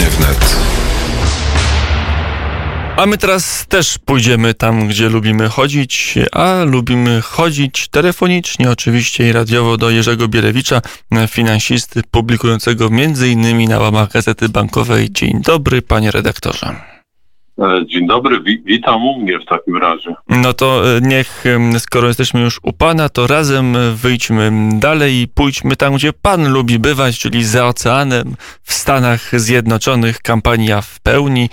Wnet. A my teraz też pójdziemy tam, gdzie lubimy chodzić, a lubimy chodzić telefonicznie oczywiście i radiowo do Jerzego Bierewicza, finansisty publikującego m.in. na łamach Gazety Bankowej. Dzień dobry, panie redaktorze. E, dzień dobry, witam u mnie w takim razie. No to e, niech, skoro jesteśmy już u pana, to razem wyjdźmy dalej i pójdźmy tam, gdzie pan lubi bywać, czyli za oceanem, w Stanach Zjednoczonych. Kampania w pełni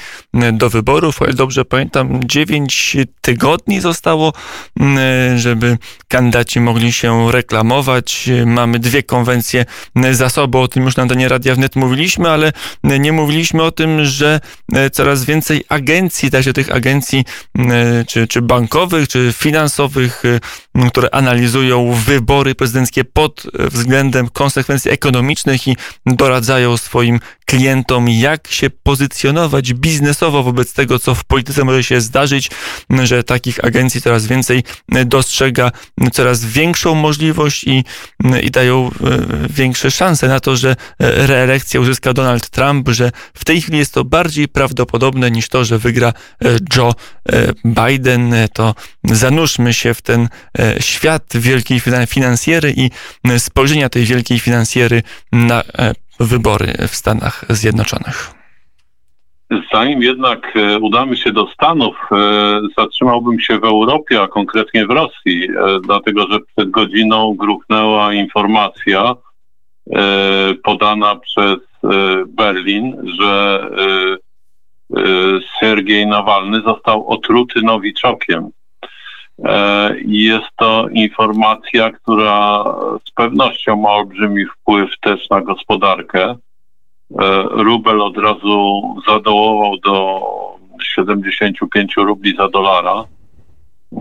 do wyborów, o ile dobrze pamiętam, 9 tygodni zostało, żeby kandydaci mogli się reklamować. Mamy dwie konwencje za sobą, o tym już na antenie Radia Wnet mówiliśmy, ale nie mówiliśmy o tym, że e, coraz więcej agencji agencji, także tych agencji czy, czy bankowych, czy finansowych, y, które analizują wybory prezydenckie pod względem konsekwencji ekonomicznych i doradzają swoim klientom, jak się pozycjonować biznesowo wobec tego, co w polityce może się zdarzyć, że takich agencji coraz więcej dostrzega coraz większą możliwość i, i dają y, większe szanse na to, że reelekcję uzyska Donald Trump, że w tej chwili jest to bardziej prawdopodobne niż to, że wygra e, Joe e, Biden, e, to zanurzmy się w ten świat wielkiej finansjery i spojrzenia tej wielkiej finansjery na wybory w Stanach Zjednoczonych. Zanim jednak udamy się do Stanów, zatrzymałbym się w Europie, a konkretnie w Rosji, dlatego że przed godziną gruchnęła informacja podana przez Berlin, że Sergiej Nawalny został otruty nowiczokiem. E, jest to informacja, która z pewnością ma olbrzymi wpływ też na gospodarkę. E, rubel od razu zadołował do 75 rubli za dolara.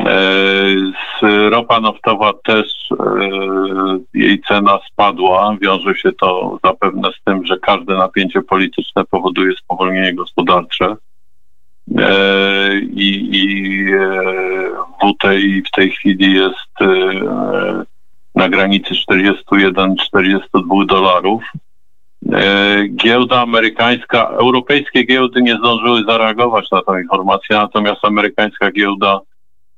E, ropa naftowa też jej cena spadła. Wiąże się to zapewne z tym, że każde napięcie polityczne powoduje spowolnienie gospodarcze. E, I, i e, WTI w tej chwili jest na granicy 41-42 dolarów. Giełda amerykańska, europejskie giełdy nie zdążyły zareagować na tę informację, natomiast amerykańska giełda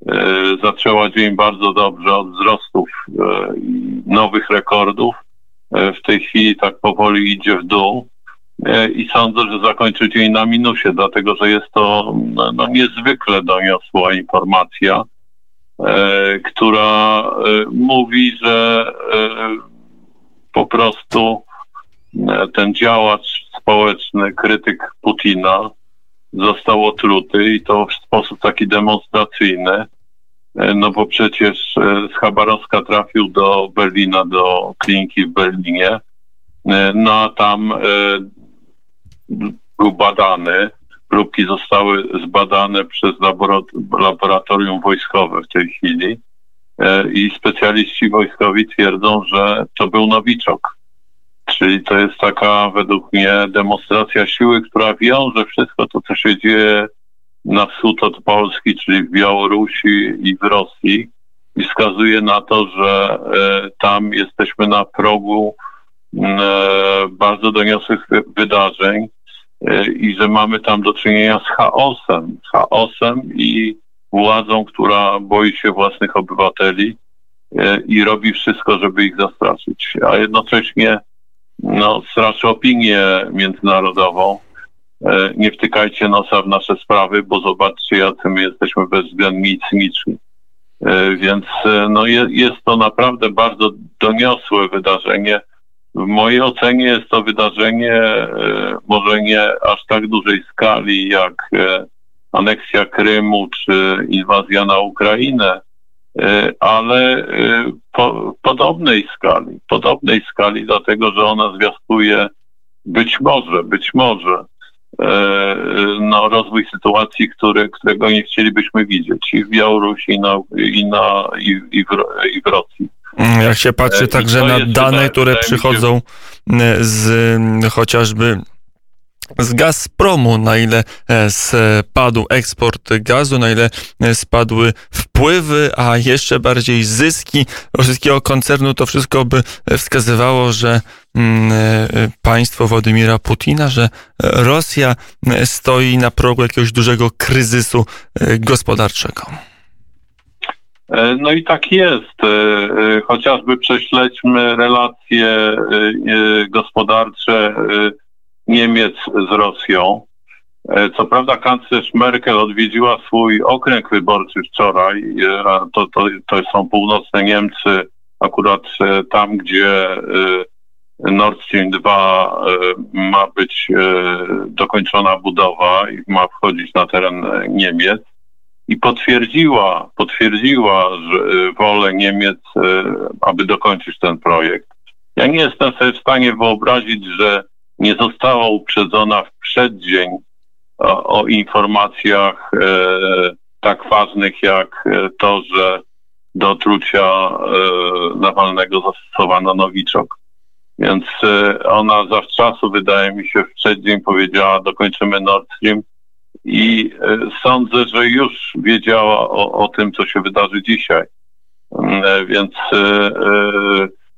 E, zaczęła dzień bardzo dobrze od wzrostów e, nowych rekordów. E, w tej chwili tak powoli idzie w dół i sądzę, że zakończy dzień na minusie, dlatego że jest to no, no niezwykle doniosła informacja, która mówi, że po prostu ten działacz społeczny, krytyk Putina, został otruty i to w sposób taki demonstracyjny. E, no bo przecież e, z Chabarowska trafił do Berlina, do kliniki w Berlinie. E, no a tam był badany, próbki zostały zbadane przez laboratorium wojskowe w tej chwili i specjaliści wojskowi twierdzą, że to był nowiczok. Czyli to jest taka według mnie demonstracja siły, która wiąże wszystko to, co się dzieje na wschód od Polski, czyli w Białorusi i w Rosji i wskazuje na to, że e, tam jesteśmy na progu e, bardzo doniosłych wydarzeń e, i że mamy tam do czynienia z chaosem, chaosem i władzą, która boi się własnych obywateli i robi wszystko, żeby ich zastraszyć, a jednocześnie no, straszy opinię międzynarodową. E, nie wtykajcie nosa w nasze sprawy, bo zobaczcie, jacy my jesteśmy bezwzględni i cyniczni. E, więc e, no, jest to naprawdę bardzo doniosłe wydarzenie. W mojej ocenie jest to wydarzenie może nie aż tak dużej skali jak aneksja Krymu czy inwazja na Ukrainę, E, ale e, po, podobnej skali, podobnej skali, dlatego że ona zwiastuje być może, być może e, no, rozwój sytuacji, który, którego nie chcielibyśmy widzieć i w Białorusi, i, na, i, na, i, i, w, i w Rosji. Jak się patrzy także na dane, które przychodzą z chociażby z Gazpromu, na ile e, spadł eksport gazu, na ile e, spadły wpływy, a jeszcze bardziej zyski rosyjskiego koncernu. To wszystko by wskazywało, że mm, państwo Władimira Putina, że Rosja stoi na progu jakiegoś dużego kryzysu gospodarczego. E, no i tak jest. E, e, chociażby prześledźmy relacje gospodarcze Niemiec z Rosją. Co prawda kanclerz Merkel odwiedziła swój okręg wyborczy wczoraj. To, to, to są północne Niemcy, akurat tam, gdzie Nord Stream 2 ma być dokończona budowa i ma wchodzić na teren Niemiec i potwierdziła, potwierdziła że, y, wolę Niemiec, y, aby dokończyć ten projekt. Ja nie jestem sobie w stanie wyobrazić, że nie została uprzedzona w przeddzień o, o informacjach e, tak ważnych jak e, to, że do trucia e, Nawalnego zastosowano nowiczok. Więc e, ona zawczasu, wydaje mi się, w przeddzień powiedziała, dokończymy Nord Stream i e, sądzę, że już wiedziała o, o tym, co się wydarzy dzisiaj. Mm, e, więc, e,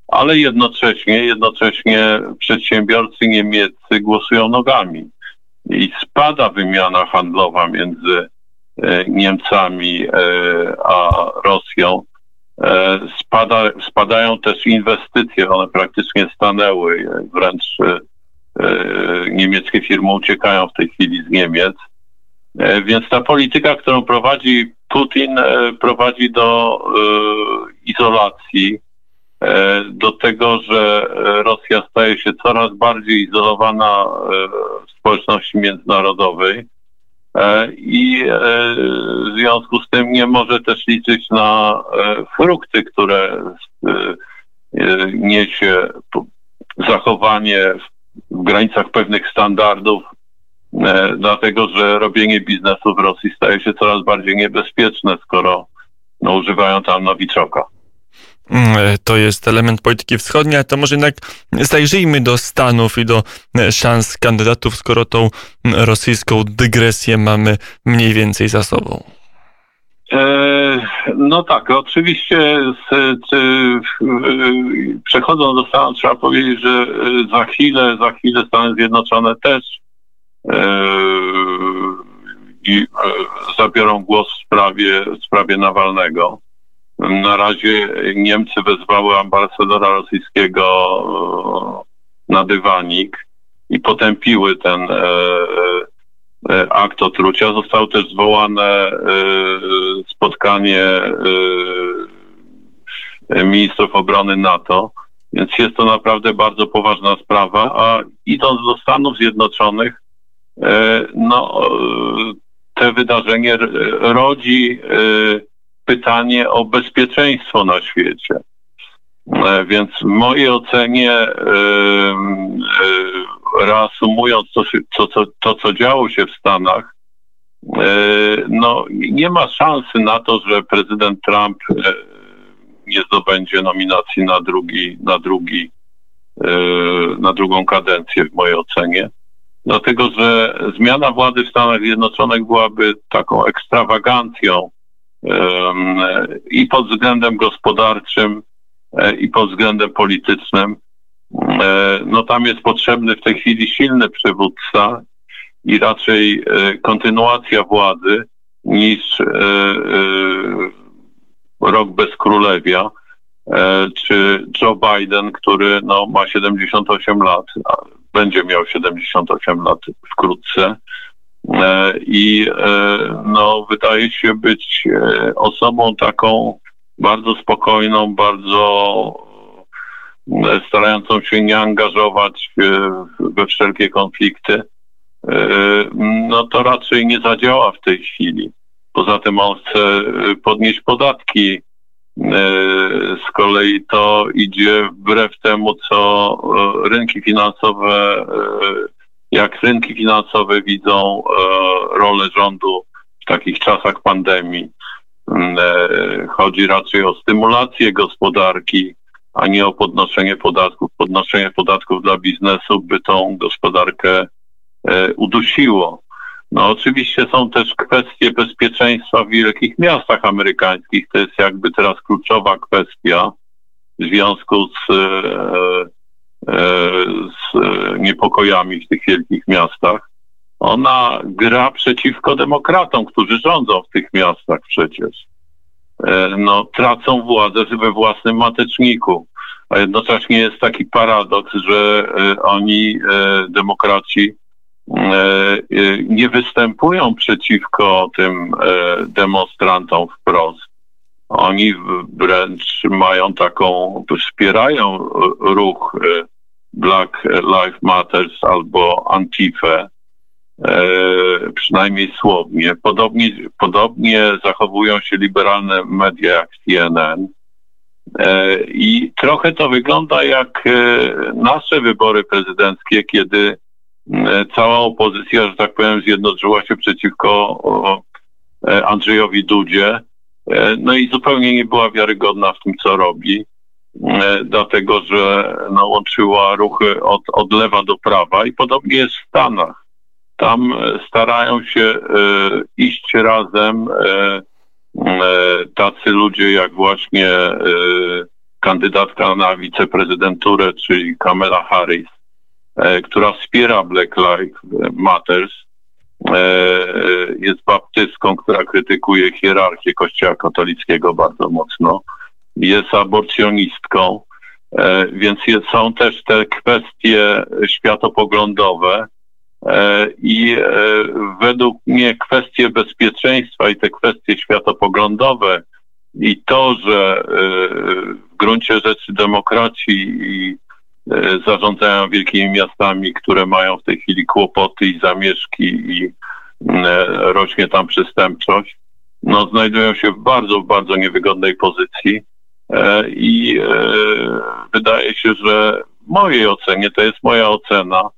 ale jednocześnie, jednocześnie przedsiębiorcy niemieccy głosują nogami i spada wymiana handlowa między Niemcami a Rosją. Spada, spadają też inwestycje, one praktycznie stanęły, wręcz niemieckie firmy uciekają w tej chwili z Niemiec. E, więc ta polityka, którą prowadzi Putin, e, prowadzi do e, izolacji, do tego, że Rosja staje się coraz bardziej izolowana w społeczności międzynarodowej. I w związku z tym nie może też liczyć na frukty, które niesie zachowanie w granicach pewnych standardów dlatego że robienie biznesu w Rosji staje się coraz bardziej niebezpieczne, skoro no, używają tam nowiczoka. Mm, e, to jest element polityki wschodniej, ale to może jednak zajrzyjmy do Stanów i do e, szans kandydatów, skoro tą rosyjską dygresję mamy mniej więcej za sobą. No tak, oczywiście z, przechodząc do Stanów trzeba powiedzieć, że za chwilę, za chwilę Stany Zjednoczone też E, i e, zabiorą głos w sprawie, w sprawie Nawalnego. Na razie Niemcy wezwały ambasadora rosyjskiego e, na dywanik i potępiły ten akt otrucia. Zostało też zwołane spotkanie ministrów obrony NATO, więc jest to naprawdę bardzo poważna sprawa. A idąc do Stanów Zjednoczonych, E, no, e, te wydarzenie rodzi e, pytanie o bezpieczeństwo na świecie. Więc w mojej ocenie, reasumując to, to, to, to, co działo się w Stanach, no, nie ma szansy na to, że prezydent Trump nie zdobędzie nominacji na drugi, na drugi, na drugą kadencję w mojej ocenie dlatego że zmiana władzy w Stanach Zjednoczonych byłaby taką ekstrawagancją um, i pod względem gospodarczym, e, i pod względem politycznym. E, no tam jest potrzebny w tej chwili silny przywódca i raczej e, kontynuacja władzy niż rok bez królewia, czy Joe Biden, który no, ma 78 lat, będzie miał 78 lat wkrótce. E, I e, no, wydaje się być e, osobą taką bardzo spokojną, bardzo starającą się nie angażować we wszelkie konflikty, no to raczej nie zadziała w tej chwili. Poza tym on chce podnieść podatki z kolei to idzie wbrew temu, co e, rynki finansowe, e, jak rynki finansowe widzą rolę rządu w takich czasach pandemii. Chodzi raczej o stymulację gospodarki, a nie o podnoszenie podatków. Podnoszenie podatków dla biznesu by tą gospodarkę udusiło. No oczywiście są też kwestie bezpieczeństwa w wielkich miastach amerykańskich. To jest jakby teraz kluczowa kwestia w związku z, z niepokojami w tych wielkich miastach. Ona gra przeciwko demokratom, którzy rządzą w tych miastach przecież. No, tracą władzę we własnym mateczniku. A jednocześnie jest taki paradoks, że oni, demokraci, nie występują przeciwko tym demonstrantom wprost. Oni wręcz mają taką, wspierają ruch Black Lives Matters albo Antifę, przynajmniej słownie. Podobnie, podobnie zachowują się liberalne media jak CNN. I trochę to wygląda jak nasze wybory prezydenckie, kiedy cała opozycja, że tak powiem, zjednoczyła się przeciwko Andrzejowi Dudzie. No i zupełnie nie była wiarygodna w tym, co robi, dlatego że no, łączyła ruchy od, od lewa do prawa i podobnie jest w Stanach. Tam starają się iść razem tacy ludzie jak właśnie kandydatka na wiceprezydenturę, czyli Kamala Harris, która wspiera Black Lives Matters. Jest baptystką, która krytykuje hierarchię Kościoła katolickiego bardzo mocno. Jest aborcjonistką, więc są też te kwestie światopoglądowe. I według mnie kwestie bezpieczeństwa i te kwestie światopoglądowe i to, że w gruncie rzeczy demokraci i zarządzają wielkimi miastami, które mają w tej chwili kłopoty i zamieszki i rośnie tam przestępczość, no znajdują się w bardzo, bardzo niewygodnej pozycji i wydaje się, że w mojej ocenie, to jest moja ocena,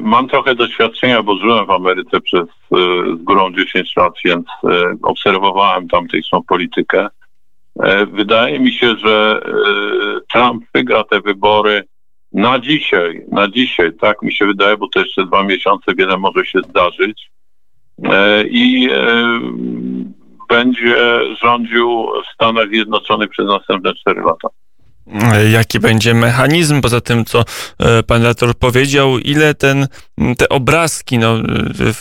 Mam trochę doświadczenia, bo żyłem w Ameryce przez z górą 10 lat, więc obserwowałem tamtejszą politykę. Wydaje mi się, że Trump wygra te wybory na dzisiaj, na dzisiaj, tak mi się wydaje, bo to jeszcze dwa miesiące wiele może się zdarzyć. I będzie rządził w Stanach Zjednoczonych przez następne 4 lata jaki będzie mechanizm, poza tym, co pan redaktor powiedział, ile ten, te obrazki, no,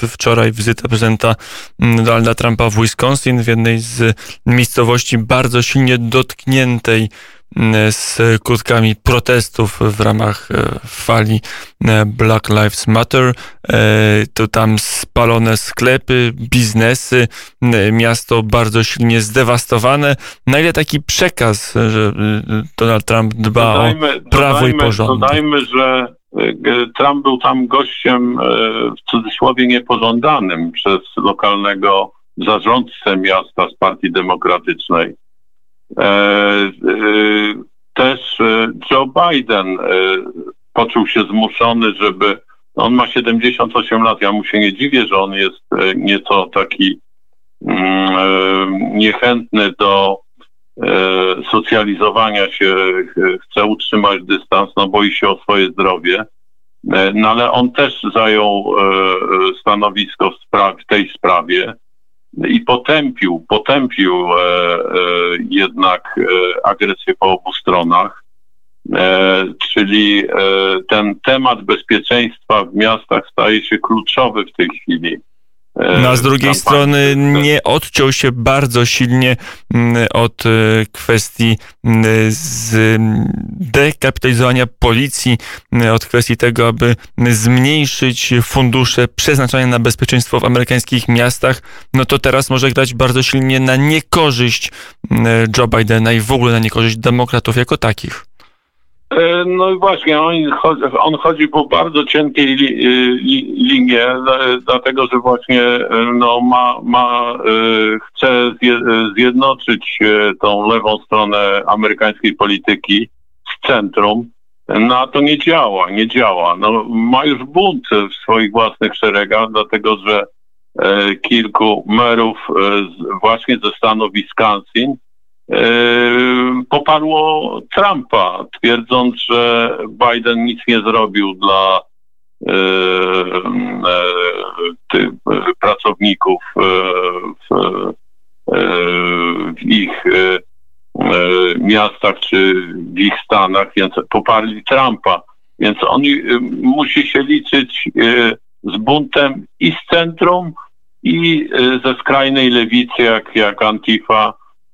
wczoraj wizyta prezydenta Donalda Trumpa w Wisconsin, w jednej z miejscowości bardzo silnie dotkniętej z skutkami protestów w ramach e, fali e, Black Lives Matter. E, to tam spalone sklepy, biznesy, miasto bardzo silnie zdewastowane. Na ile taki przekaz, że Donald Trump dba dodajmy, o prawo dodajmy, i porządek? Dodajmy, że Trump był tam gościem w cudzysłowie niepożądanym przez lokalnego zarządcę miasta z Partii Demokratycznej też e, Joe Biden poczuł się zmuszony, żeby. On ma 78 lat, ja mu się nie dziwię, że on jest nieco taki mm, niechętny do socjalizowania się, chce utrzymać dystans, no boi się o swoje zdrowie. No ale on też zajął stanowisko w, spra- w tej sprawie i potępił, potępił e, e, jednak e, agresję po obu stronach. E, czyli e, ten temat bezpieczeństwa w miastach staje się kluczowy w tej chwili. E, no a z drugiej strony nie odciął się bardzo silnie mm, od e, kwestii mm, dekapitalizowania policji, mm, od kwestii tego, aby zmniejszyć fundusze przeznaczone na bezpieczeństwo w amerykańskich miastach, no to teraz może grać bardzo silnie na niekorzyść Joe Bidena i w ogóle na niekorzyść demokratów jako takich. E, no i właśnie, on, on chodzi po bardzo cienkiej li, li, linie, dlatego że właśnie e, no, ma, ma, e, chce zjednoczyć tą lewą stronę amerykańskiej polityki z centrum. No a to nie działa, nie działa. No, ma już bunt w swoich własnych szeregach, dlatego że kilku merów właśnie ze stanu Wisconsin poparło Trumpa, twierdząc, że Biden nic nie zrobił dla e, e, ty, pracowników w, w ich miastach czy w ich stanach, więc poparli Trumpa. Więc on musi się liczyć z buntem i z centrum, i ze skrajnej lewicy, jak, jak Antifa,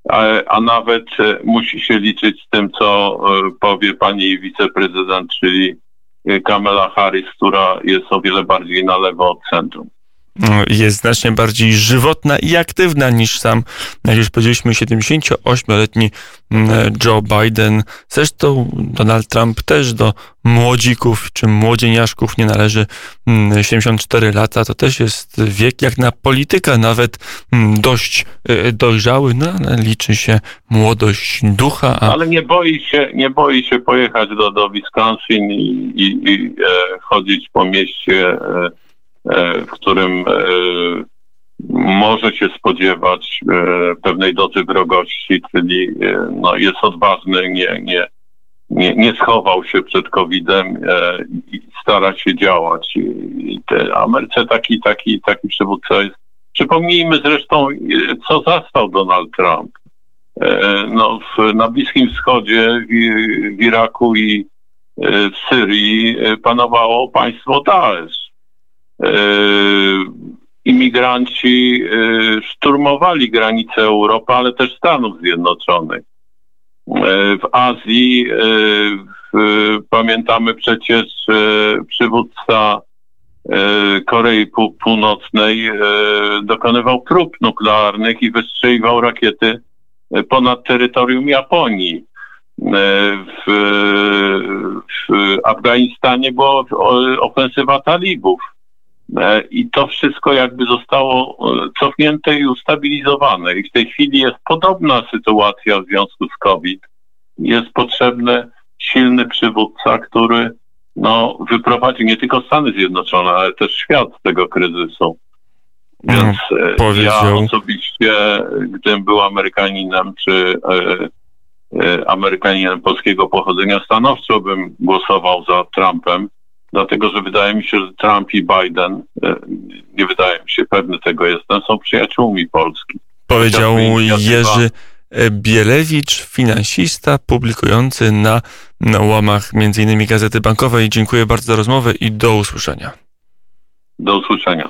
a, a nawet musi się liczyć z tym, co powie pani wiceprezydent, czyli Kamala Harris, która jest o wiele bardziej na lewo od centrum jest znacznie bardziej żywotna i aktywna niż sam, jak już powiedzieliśmy, 78-letni mm, Joe Biden. Zresztą Donald Trump też do młodzików czy młodzieniaszków nie należy 74 mm, lata. To też jest wiek jak na polityka, nawet mm, dość e, dojrzały, no ale liczy się młodość ducha. A... Ale nie boi się, nie boi się pojechać do, do Wisconsin i, i, i e, chodzić po mieście E, w którym e, może się spodziewać e, pewnej dozy wrogości, czyli no, jest odważny, nie, nie, nie, nie schował się przed COVID-em i stara się działać. I te Ameryce taki, taki, taki przywódca jest. Przypomnijmy zresztą, co zastał Donald Trump. No, w, na Bliskim Wschodzie, w, w Iraku i w Syrii panowało państwo Daesh E, imigranci e, szturmowali granice Europy, ale też Stanów Zjednoczonych. E, w Azji pamiętamy przecież przywódca Korei Północnej dokonywał prób nuklearnych i wystrzeliwał rakiety ponad terytorium Japonii. W, w Afganistanie była ofensywa talibów. E, I to wszystko jakby zostało e, cofnięte i ustabilizowane. I w tej chwili jest podobna sytuacja w związku z COVID. Jest potrzebny silny przywódca, który no, wyprowadzi nie tylko Stany Zjednoczone, ale też świat z tego kryzysu. Więc e, Powiedział. ja osobiście, gdybym był Amerykaninem, czy e, e, Amerykaninem polskiego pochodzenia, stanowczo bym głosował za Trumpem, dlatego że wydaje mi się, że Trump i Biden, e, nie wydaje mi się, pewny tego jestem, są przyjaciółmi Polski. Powiedział Jerzy Bielewicz, finansista, publikujący na, na łamach m.in. Gazety Bankowej. Dziękuję bardzo za rozmowę i do usłyszenia. Do usłyszenia.